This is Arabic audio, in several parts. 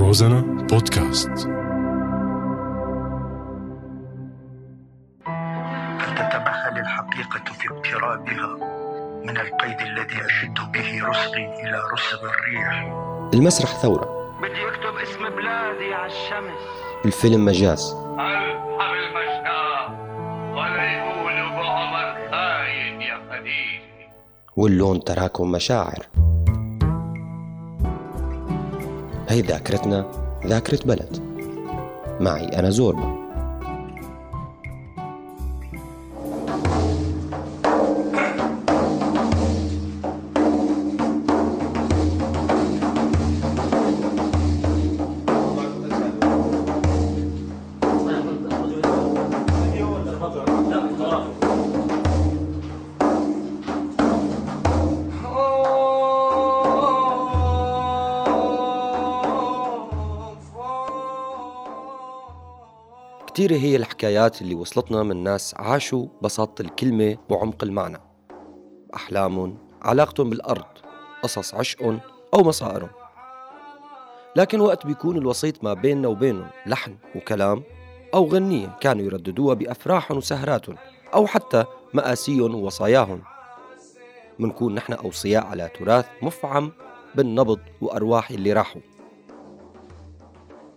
روزانا بودكاست. فلتتمهل الحقيقة في اقترابها من القيد الذي أشد به رسغي إلى رسغ الريح. المسرح ثورة. بدي اكتب اسم بلادي على الشمس. الفيلم مجاز. ألحم المشتاق ولا يقولوا بعمر خاين يا خديجة واللون تراكم مشاعر. هي ذاكرتنا ذاكرة بلد. معي أنا زوربا. كتيرة هي الحكايات اللي وصلتنا من ناس عاشوا بساطة الكلمة وعمق المعنى. أحلامهم علاقتهم بالأرض قصص عشقهم أو مصائرهم لكن وقت بيكون الوسيط ما بيننا وبينهم لحن وكلام أو غنية كانوا يرددوها بأفراحهم وسهراتهم أو حتى مآسيهم ووصاياهم. منكون نحن أوصياء على تراث مفعم بالنبض وأرواح اللي راحوا.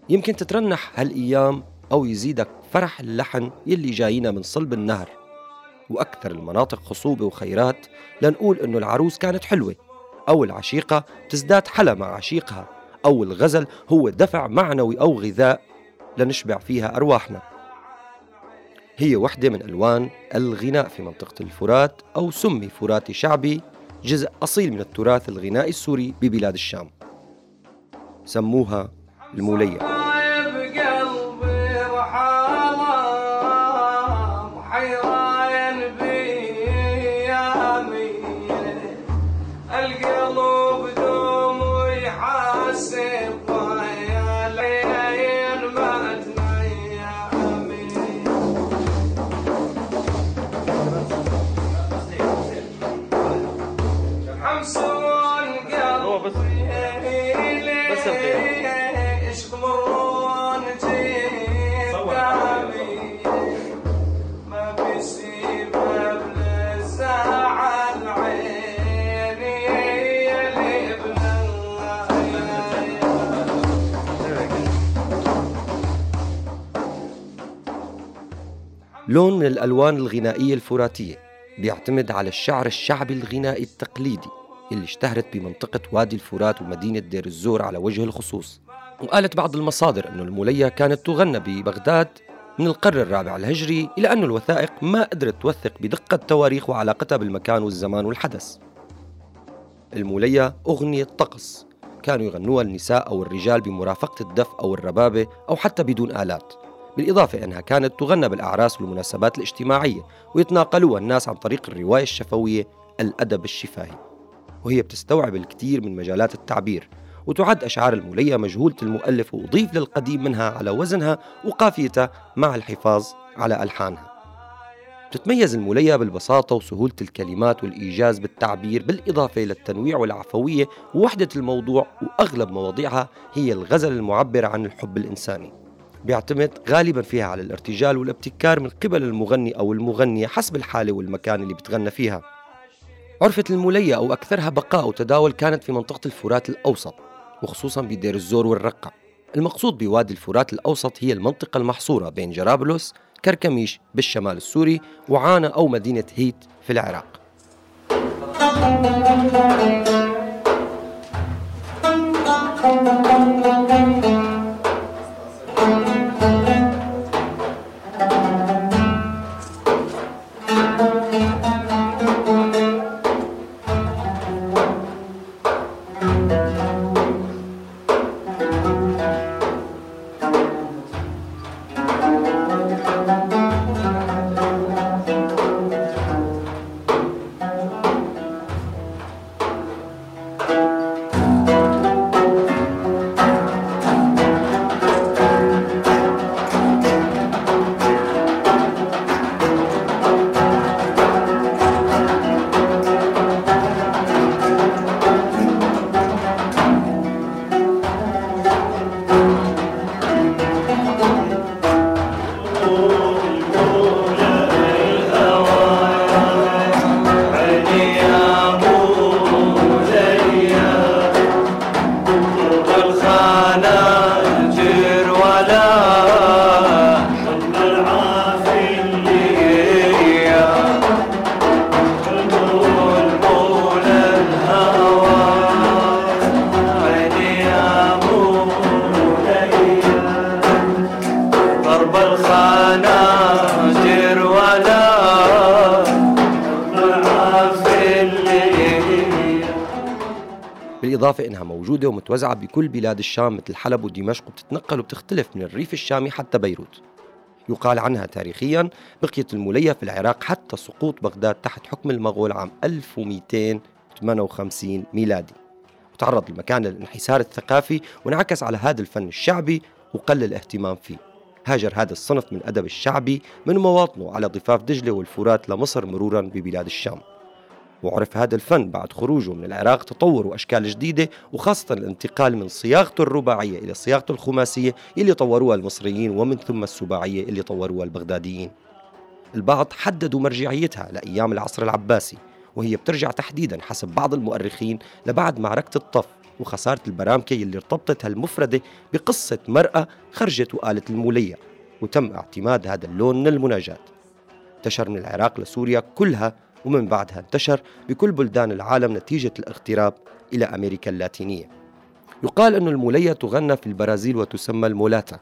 يمكن تترنح هالأيام أو يزيدك فرح اللحن يلي جاينا من صلب النهر. وأكثر المناطق خصوبة وخيرات لنقول إنه العروس كانت حلوة أو العشيقة تزداد حلا مع عشيقها أو الغزل هو دفع معنوي أو غذاء لنشبع فيها أرواحنا. هي وحدة من ألوان الغناء في منطقة الفرات أو سمي فراتي شعبي جزء أصيل من التراث الغنائي السوري ببلاد الشام. سموها المولية. Mario. لون من الألوان الغنائية الفراتية بيعتمد على الشعر الشعبي الغنائي التقليدي اللي اشتهرت بمنطقة وادي الفرات ومدينة دير الزور على وجه الخصوص. وقالت بعض المصادر أن المولية كانت تغنى ببغداد من القرن الرابع الهجري إلى أن الوثائق ما قدرت توثق بدقة تواريخ وعلاقتها بالمكان والزمان والحدث. المولية أغنية طقس. كانوا يغنوها النساء أو الرجال بمرافقة الدف أو الربابة أو حتى بدون آلات. بالإضافة أنها كانت تغنى بالأعراس والمناسبات الاجتماعية ويتناقلوها الناس عن طريق الرواية الشفوية الأدب الشفاهي. وهي بتستوعب الكثير من مجالات التعبير وتعد أشعار المولية مجهولة المؤلف وأضيف للقديم منها على وزنها وقافيتها مع الحفاظ على ألحانها. تتميز المولية بالبساطة وسهولة الكلمات والإيجاز بالتعبير بالإضافة للتنويع والعفوية ووحدة الموضوع وأغلب مواضيعها هي الغزل المعبر عن الحب الإنساني. بيعتمد غالبا فيها على الارتجال والابتكار من قبل المغني أو المغنية حسب الحالة والمكان اللي بتغنى فيها. عرفة المولية أو أكثرها بقاء وتداول كانت في منطقة الفرات الأوسط وخصوصا بدير الزور والرقة. المقصود بوادي الفرات الأوسط هي المنطقة المحصورة بين جرابلس كركميش بالشمال السوري وعانة أو مدينة هيت في العراق. بالإضافة إنها موجودة ومتوزعة بكل بلاد الشام مثل حلب ودمشق وبتتنقل وبتختلف من الريف الشامي حتى بيروت. يقال عنها تاريخيا بقيت المولية في العراق حتى سقوط بغداد تحت حكم المغول عام 1258 ميلادي. وتعرض المكان للانحسار الثقافي وانعكس على هذا الفن الشعبي وقل الاهتمام فيه. هاجر هذا الصنف من الأدب الشعبي من مواطنه على ضفاف دجلة والفرات لمصر مرورا ببلاد الشام. وعرف هذا الفن بعد خروجه من العراق تطور وأشكال جديدة وخاصة الانتقال من صياغته الرباعية إلى صياغته الخماسية اللي طوروها المصريين ومن ثم السباعية اللي طوروها البغداديين. البعض حددوا مرجعيتها لأيام العصر العباسي وهي بترجع تحديدا حسب بعض المؤرخين لبعد معركة الطف وخسارة البرامكة اللي ارتبطت هالمفردة بقصة مرأة خرجت وقالت المولية وتم اعتماد هذا اللون من المناجاة انتشر من العراق لسوريا كلها ومن بعدها انتشر بكل بلدان العالم نتيجة الاغتراب إلى أمريكا اللاتينية. يقال أن المولية تغنى في البرازيل وتسمى المولاتا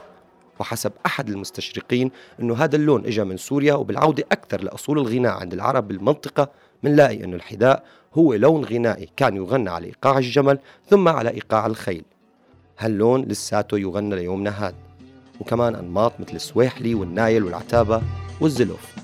وحسب أحد المستشرقين أنه هذا اللون إجا من سوريا وبالعودة أكثر لأصول الغناء عند العرب بالمنطقة منلاقي أنه الحذاء هو لون غنائي كان يغنى على إيقاع الجمل ثم على إيقاع الخيل. هاللون لساته يغنى ليومنا هذا وكمان أنماط مثل السويحلي والنايل والعتابة والزلوف.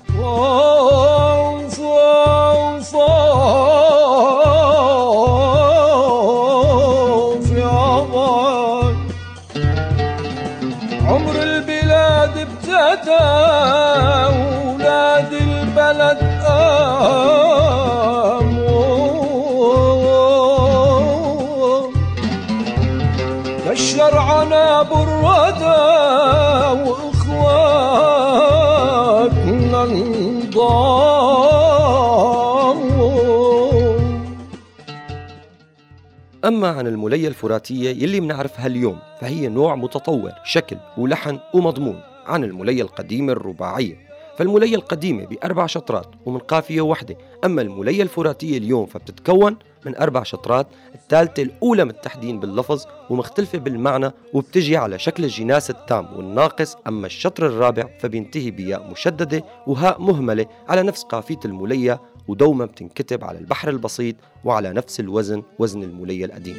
أما عن المولية الفراتية يلي منعرفها اليوم فهي نوع متطور شكل ولحن ومضمون عن المولية القديمة الرباعية. فالمولية القديمة بأربع شطرات ومن قافية واحدة. أما المولية الفراتية اليوم فبتتكون من أربع شطرات الثالثة الأولى متحدين باللفظ ومختلفة بالمعنى وبتجي على شكل الجناس التام والناقص. أما الشطر الرابع فبينتهي بياء مشددة وهاء مهملة على نفس قافية المولية ودوما بتنكتب على البحر البسيط وعلى نفس الوزن وزن المولية القديم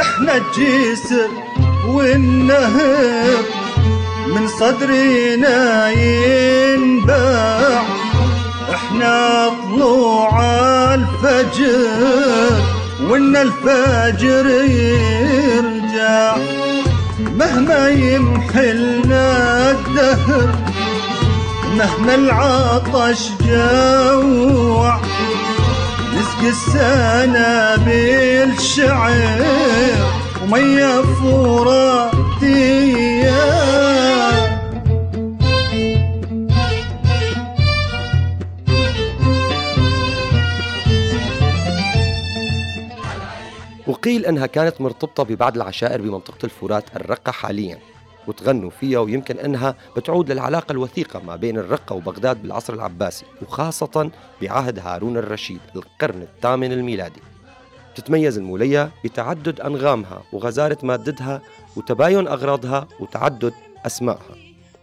إحنا الجسر والنهر من صدرنا ينباع إحنا طلوع الفجر وإن الفجر يرجع. مهما يمحلنا الدهر مهما العطش جوع. نسقي السنة بالشعر ومية فراتية وقيل أنها كانت مرتبطة ببعض العشائر بمنطقة الفرات الرقة حاليا وتغنوا فيها ويمكن أنها بتعود للعلاقة الوثيقة ما بين الرقة وبغداد بالعصر العباسي وخاصة بعهد هارون الرشيد القرن الثامن الميلادي. تتميز المولية بتعدد أنغامها وغزارة مادتها وتباين أغراضها وتعدد أسمائها.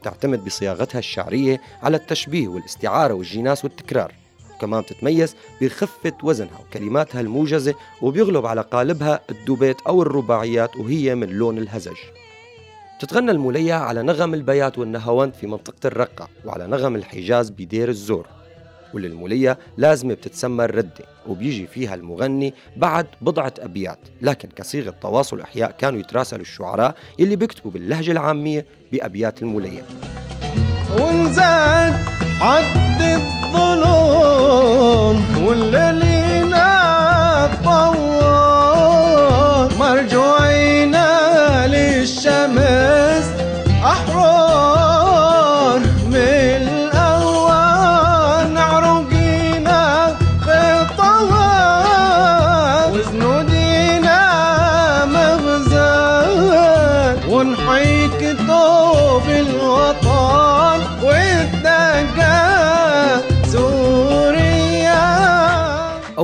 تعتمد بصياغتها الشعرية على التشبيه والاستعارة والجناس والتكرار. وكمان بتتميز بخفة وزنها وكلماتها الموجزة وبيغلب على قالبها الدوبيت أو الرباعيات وهي من لون الهزج. تتغنى المولية على نغم البيات والنهاوند في منطقة الرقة وعلى نغم الحجاز بدير الزور. وللمولية لازمة بتتسمى الردة وبيجي فيها المغني بعد بضعة أبيات لكن كصيغة تواصل إحياء كانوا يتراسلوا الشعراء يلي بيكتبوا باللهجة العامية بأبيات المولية. ونزاد عد الظلم والليل طوال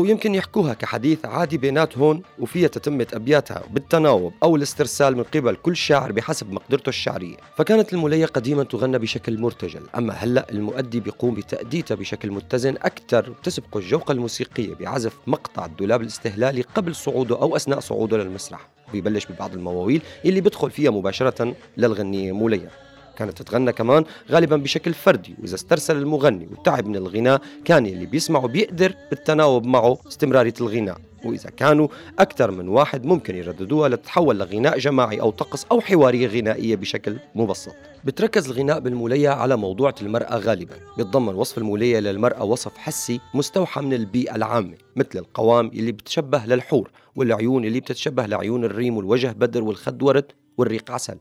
يمكن يحكوها كحديث عادي بيناتهم وفيها تتمة أبياتها بالتناوب أو الاسترسال من قبل كل شاعر بحسب مقدرته الشعرية. فكانت المولية قديما تغنى بشكل مرتجل. أما هلأ المؤدي بيقوم بتأديتها بشكل متزن أكثر بتسبقه الجوقة الموسيقية بعزف مقطع الدولاب الاستهلالي قبل صعوده أو أثناء صعوده للمسرح. بيبلش ببعض المواويل اللي بيدخل فيها مباشرة للغنية مولية. كانت تتغنى كمان غالبا بشكل فردي وإذا استرسل المغني وتعب من الغناء كان اللي بيسمعه بيقدر بالتناوب معه استمرارية الغناء. وإذا كانوا أكثر من واحد ممكن يرددوها لتتحول لغناء جماعي أو طقس أو حوارية غنائية بشكل مبسط. بتركز الغناء بالمولية على موضوعة المرأة غالبا. بيتضمن وصف المولية للمرأة وصف حسي مستوحى من البيئة العامة مثل القوام اللي بتشبه للحور والعيون اللي بتتشبه لعيون الريم والوجه بدر والخد ورد والريق عسل.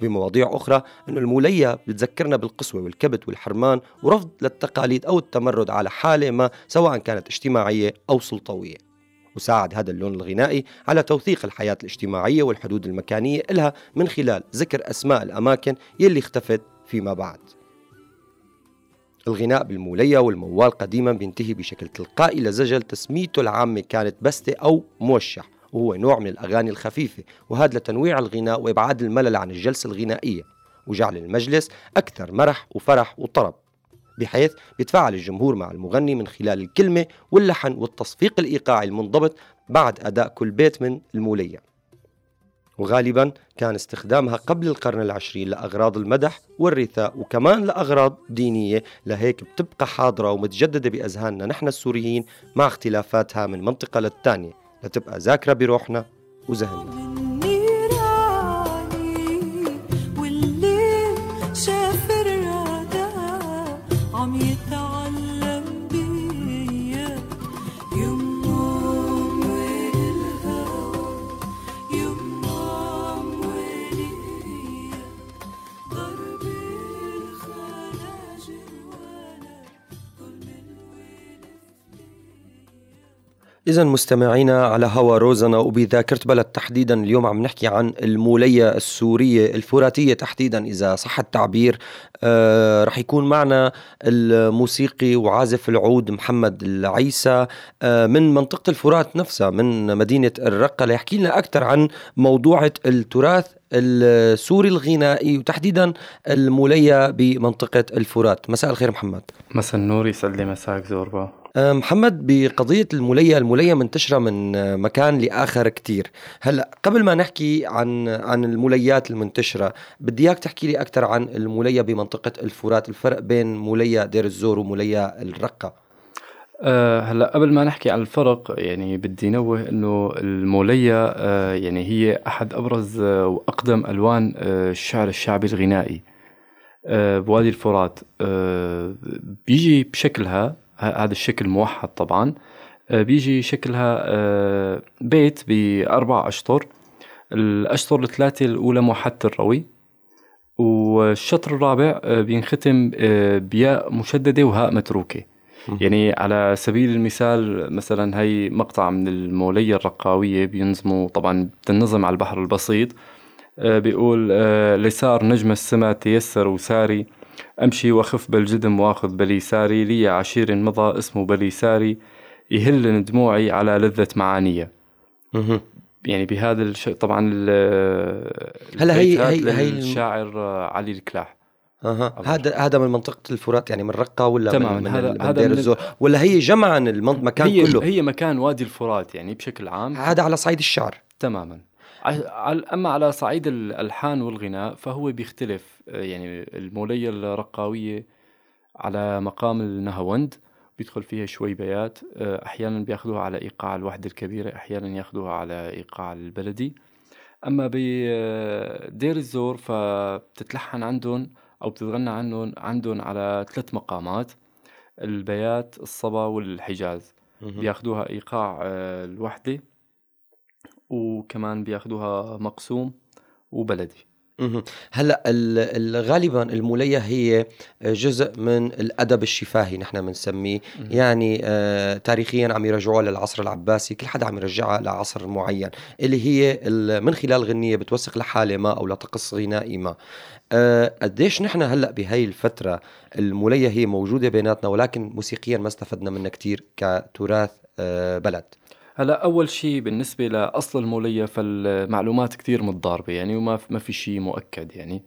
بمواضيع أخرى أن المولية بتذكرنا بالقسوة والكبت والحرمان ورفض للتقاليد أو التمرد على حالة ما سواء كانت اجتماعية أو سلطوية. وساعد هذا اللون الغنائي على توثيق الحياة الاجتماعية والحدود المكانية إلها من خلال ذكر أسماء الأماكن يلي اختفت فيما بعد. الغناء بالمولية والموال قديما بينتهي بشكل تلقائي لزجل تسميته العامة كانت بستة أو موشح. وهو نوع من الأغاني الخفيفة وهذا لتنويع الغناء وإبعاد الملل عن الجلسة الغنائية وجعل المجلس أكثر مرح وفرح وطرب بحيث بيتفاعل الجمهور مع المغني من خلال الكلمة واللحن والتصفيق الإيقاعي المنضبط بعد أداء كل بيت من المولية. وغالبا كان استخدامها قبل القرن العشرين لأغراض المدح والرثاء وكمان لأغراض دينية لهيك بتبقى حاضرة ومتجددة بأذهاننا نحن السوريين مع اختلافاتها من منطقة للتانية. لتبقى ذاكرة بروحنا وذهننا. إذا مستمعينا على هوا روزنا وبذاكرة بلد تحديدا اليوم عم نحكي عن المولية السورية الفراتية تحديدا إذا صح التعبير. آه رح يكون معنا الموسيقي وعازف العود محمد العيسى آه من منطقة الفرات نفسها من مدينة الرقة. ليحكي لنا أكثر عن موضوعة التراث السوري الغنائي وتحديدا المولية بمنطقة الفرات. مساء الخير محمد. مساء النور يسعد لي مساك زوربا. محمد بقضية المولية المولية منتشرة من أه، مكان لآخر كتير. هلأ قبل ما نحكي عن عن الموليات المنتشرة بدي إياك تحكي لي أكثر عن المولية بمنطقة الفرات الفرق بين مولية دير الزور ومولية الرقة. أه هلا قبل ما نحكي عن الفرق يعني بدي نوه إنه المولية أه يعني هي أحد أبرز أه وأقدم ألوان أه الشعر الشعبي الغنائي أه بوادي الفرات أه بيجي بشكلها هذا الشكل موحد طبعا. أه بيجي شكلها أه بيت بأربع أشطر. الأشطر الثلاثة الأولى موحده الروي والشطر الرابع آه، بينختم آه، بياء مشددة وهاء متروكة. يعني على سبيل المثال مثلا هي مقطع من المولية الرقاوية بينظموا طبعا بتنظم على البحر البسيط. آه، بيقول آه، لسار نجم السما تيسر وساري. أمشي وأخف بالجدم وأخذ بليساري لي عشير مضى اسمه بليساري يهل دموعي على لذة معانية. يعني بهذا الشيء طبعا ال- هلا هي- هي- هي آه، علي الكلاح. أول هذا هذا من منطقة الفرات يعني من رقة ولا تماماً، من, من, هذا- من هذا دير الزور؟ ولا هي جمعا المكان هي كله؟ هي مكان وادي الفرات يعني بشكل عام. هذا على صعيد الشعر. تماما. أما على صعيد الألحان والغناء فهو بيختلف آه، يعني المولية الرقاوية على مقام النهاوند بيدخل فيها شوي بيات آه، أحيانا بياخذوها على إيقاع الوحدة الكبيرة أحيانا ياخذوها على إيقاع البلدي. أما بدير الزور فبتتلحن عندهم أو بتتغنى عنهم عندهم على ثلاث مقامات البيات الصبا والحجاز. بياخدوها إيقاع آه، الوحدة. وكمان بياخدوها مقسوم وبلدي. هلا ال- ال- غالبا المولية هي جزء من الأدب الشفاهي نحن بنسميه يعني آه تاريخيا عم يرجعوها للعصر العباسي. كل حدا عم يرجعها لعصر معين. اللي هي من خلال غنية بتوثق لحالة ما أو لطقس غنائي ما. آه قديش نحن هلا بهي الفترة المولية هي موجودة بيناتنا ولكن موسيقيا ما استفدنا منها كتير كتراث آه بلد. هلا أول شيء بالنسبة لأصل المولية فالمعلومات كثير متضاربة يعني وما ما في شيء مؤكد يعني.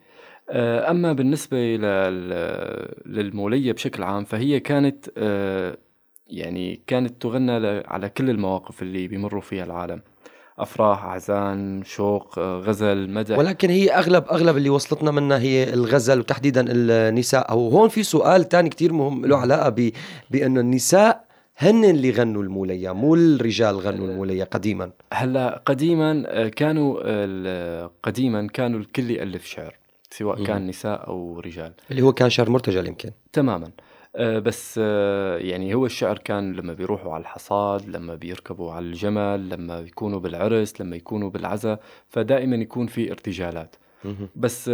آه، أما بالنسبة لل- للمولية بشكل عام فهي كانت آه، يعني كانت تغنى على كل المواقف اللي بيمروا فيها العالم. أفراح أحزان شوق آه، غزل مدح. ولكن هي اغلب أغلب اللي وصلتنا منها هي الغزل وتحديدا النساء. أو هون في سؤال تاني كتير مهم له علاقة بأنه النساء هن اللي غنوا المولية مو الرجال غنوا المولية قديما. هلا قديما آه، كانوا قديما كانوا الكل يألف شعر سواء مم. كان نساء أو رجال. اللي هو كان شعر مرتجل يمكن. تماما. آه، بس آه، يعني هو الشعر كان لما بيروحوا على الحصاد لما بيركبوا على الجمل لما يكونوا بالعرس لما يكونوا بالعزاء فدائما يكون في ارتجالات. بس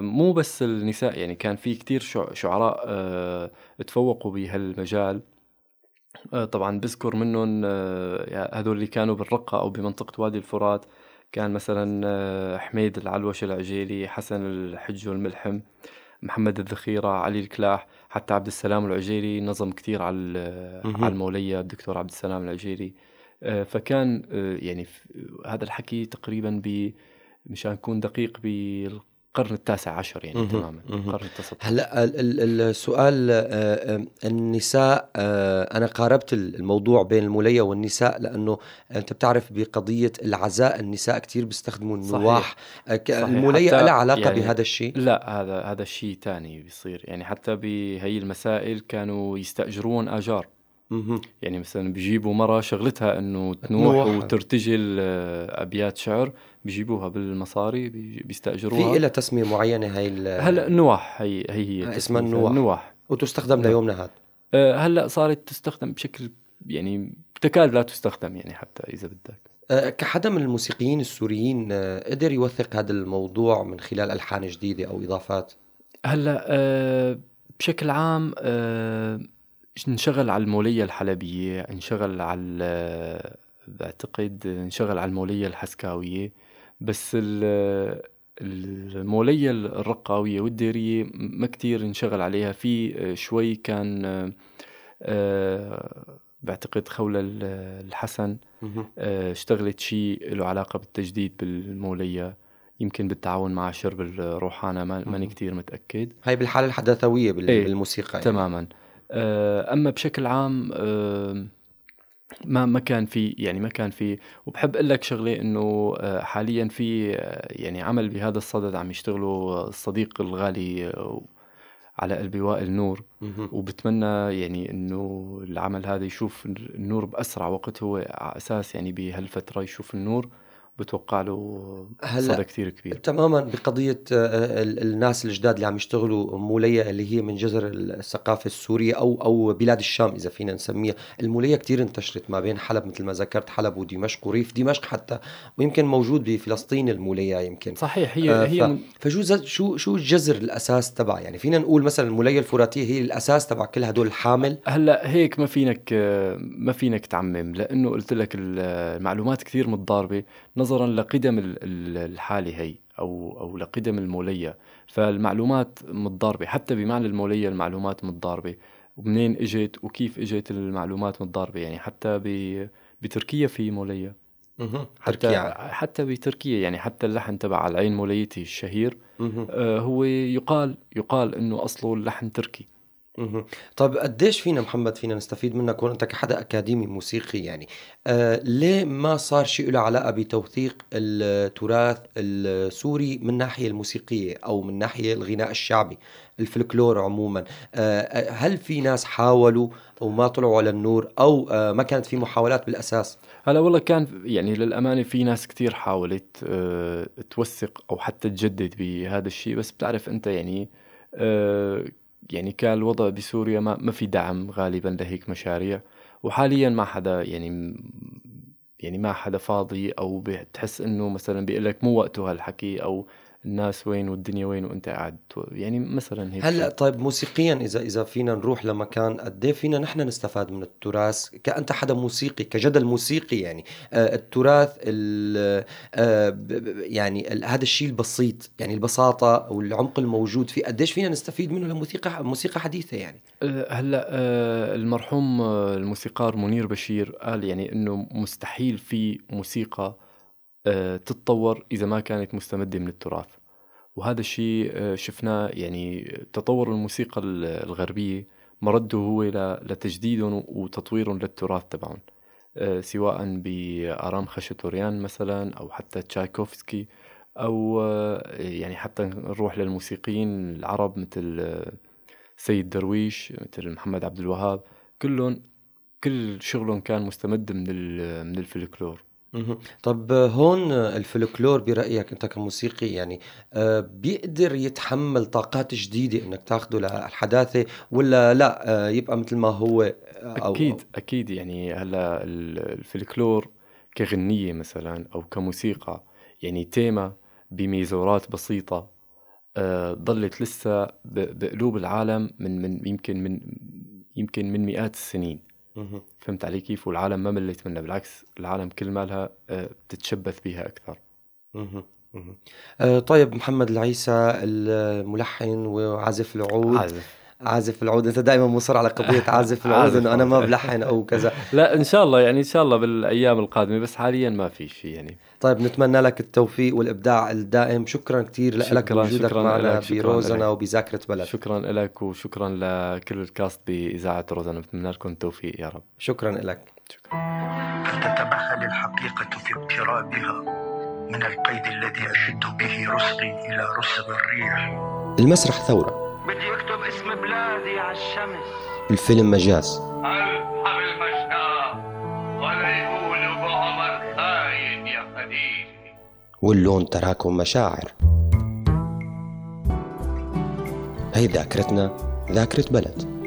مو بس النساء يعني كان في كتير شع- شعراء تفوقوا بهالمجال. طبعا بذكر منهم آه، هذول اللي كانوا بالرقة أو بمنطقة وادي الفرات كان مثلا آه، حميد العلوش العجيلي حسن الحج والملحم محمد الذخيرة علي الكلاح حتى عبد السلام العجيري نظم كتير على. على المولية الدكتور عبد السلام العجيري آه، فكان آه، يعني هذا الحكي تقريبا ب مشان نكون دقيق بالقرن التاسع عشر يعني مهم. تماما. القرن التاسع هلا ال- ال- السؤال آه، آه، النساء آه، أنا قاربت الموضوع بين المولية والنساء لأنه أنت بتعرف بقضية العزاء النساء كتير بيستخدموا. النواح صحيح. المولية لها علاقة يعني بهذا الشيء لا هذا هذا شيء تاني بيصير يعني حتى بهي المسائل كانوا يستأجرون آجار يعني مثلا بيجيبوا مرة شغلتها إنه تنوح. وترتجل آه، أبيات شعر بيجيبوها بالمصاري بي- بيستأجروها. في لها تسمية معينة هاي ال- هلأ النواح هي هي هي آه، اسمها النواح. النواح وتستخدم. ليومنا هذا آه، هلأ صارت تستخدم بشكل يعني تكاد لا تستخدم يعني حتى إذا بدك. كحدا من الموسيقيين السوريين قدر يوثق هذا الموضوع من خلال ألحان جديدة أو إضافات؟ هلأ بشكل عام آه، انشغل على المولية الحلبية انشغل على بعتقد انشغل على المولية الحسكاوية بس ال- المولية الرقاوية والديرية ما كتير انشغل عليها في شوي كان آه، بعتقد خولة ال- الحسن. آه، اشتغلت شيء له علاقة بالتجديد بالمولية يمكن بالتعاون مع شرب الروحانة ما- ماني. كتير متأكد هاي بالحالة الحداثوية إيه، بالموسيقى يعني. تماما آه، أما بشكل عام آه، ما ما كان في يعني ما كان في وبحب أقول لك شغلة إنه آه، حاليا في يعني عمل بهذا الصدد عم يشتغلوا الصديق الغالي على قلبي وائل نور. وبتمنى يعني إنه العمل هذا يشوف النور بأسرع وقت هو على أساس يعني بهالفترة يشوف النور بتوقع له هلا صدى كثير كبير. تماما بقضية آه، ال- الناس الجداد اللي عم يشتغلوا مولية اللي هي من جذر الثقافة السورية أو أو بلاد الشام إذا فينا نسميها. المولية كتير انتشرت ما بين حلب مثل ما ذكرت حلب ودمشق وريف. دمشق حتى ويمكن موجود بفلسطين المولية يمكن. صحيح هي آه، هي فشو شو شو الجذر الأساس تبع يعني فينا نقول مثلا المولية الفراتية هي الأساس تبع كل هدول الحامل؟ هلأ هيك ما فينك ما فينك تعمم لأنه قلت لك المعلومات كثير متضاربة. نظرا لقدم ال- ال- الحاله هي أو أو لقدم المولية. فالمعلومات متضاربة حتى بمعنى المولية المعلومات متضاربة. ومنين إجت وكيف إجت المعلومات متضاربة؟ يعني حتى ب بتركيا في مولية. مهم. حتى تركيا. حتى بتركيا يعني حتى اللحن تبع العين موليتي الشهير. آه، هو يقال يقال إنه أصله اللحن تركي. طيب قديش فينا محمد فينا نستفيد منك وأنت كحدا أكاديمي موسيقي يعني؟ آه ليه ما صار شيء له علاقة بتوثيق التراث السوري من الناحيه الموسيقية أو من ناحية الغناء الشعبي الفلكلور عموما؟ آه هل في ناس حاولوا وما طلعوا على النور أو آه ما كانت في محاولات بالأساس؟ هلا والله كان يعني للأمانة في ناس كتير حاولت آه، توثق أو حتى تجدد بهذا الشيء بس بتعرف أنت يعني آه، يعني كان الوضع بسوريا ما ما في دعم غالبا لهيك مشاريع. وحاليا ما حدا يعني يعني ما حدا فاضي أو بتحس إنه مثلا بيقول لك مو وقته هالحكي أو الناس وين والدنيا وين وانت قاعد يعني مثلا هيك هلأ. طيب موسيقيا إذا إذا فينا نروح لمكان قد إيه فينا نحن نستفاد من التراث؟ كأنت حدا موسيقي كجدل موسيقي يعني. آه التراث ال- آه يعني ال- هذا الشيء البسيط يعني البساطة أو العمق الموجود فيه قديش فينا نستفيد منه لموسيقى موسيقى حديثة يعني؟ أه، هلأ أه، المرحوم أه، الموسيقار منير بشير قال يعني إنه مستحيل في موسيقى تتطور إذا ما كانت مستمدة من التراث. وهذا الشيء أه، شفناه يعني تطور الموسيقى ال- الغربية مرده هو ل- لتجديدهم وتطويرهم للتراث تبعهم. أه، سواء بآرام خشتوريان مثلا أو حتى تشايكوفسكي أه، يعني حتى نروح للموسيقيين العرب مثل سيد درويش مثل محمد عبد الوهاب. كلهم كل شغلهم كان مستمد من من الفلكلور. طب هون الفلكلور برأيك أنت كموسيقي يعني آه، بيقدر يتحمل طاقات جديدة إنك تاخده للحداثة ولا لا آه، يبقى مثل ما هو آه، أو أكيد أكيد يعني هلا ال- الفلكلور كغنية مثلا أو كموسيقى يعني تيمة بميزورات بسيطة ضلت لسه بقلوب العالم من من يمكن من يمكن من مئات السنين. فهمت علي كيف؟ والعالم ما ملت منها بالعكس العالم كل مالها آه، بتتشبث بها أكثر. آه، طيب محمد العيسى الملحن وعازف العود. عازف. عازف العود أنت دائما مصر على قضية عازف العود إنه أنا ما. بلحن أو كذا. لا إن شاء الله يعني إن شاء الله بالأيام القادمة بس حاليا ما في شيء يعني. طيب نتمنى لك التوفيق والإبداع الدائم. شكرا كثير لك شكراً- وجودك شكراً معنا لك، شكراً بروزنا لك. وبذاكرة بلد. شكرا لك وشكرا لكل الكاست بإذاعة روزانا بتمنى لكم التوفيق يا رب. شكرا لك. فلتتمهل الحقيقة في اقترابها من القيد الذي أشد به رسغي إلى رسغ الريح. المسرح ثورة. بدي اكتب اسم بلادي على الشمس. الفيلم مجاز. ألحم المشنقة ولا يقولوا أبو عمر خاين يا خديجة واللون تراكم مشاعر. هي ذاكرتنا ذاكرة بلد.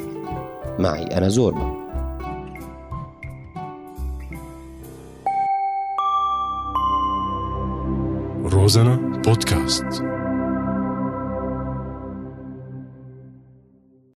معي أنا زوربا. روزانا بودكاست.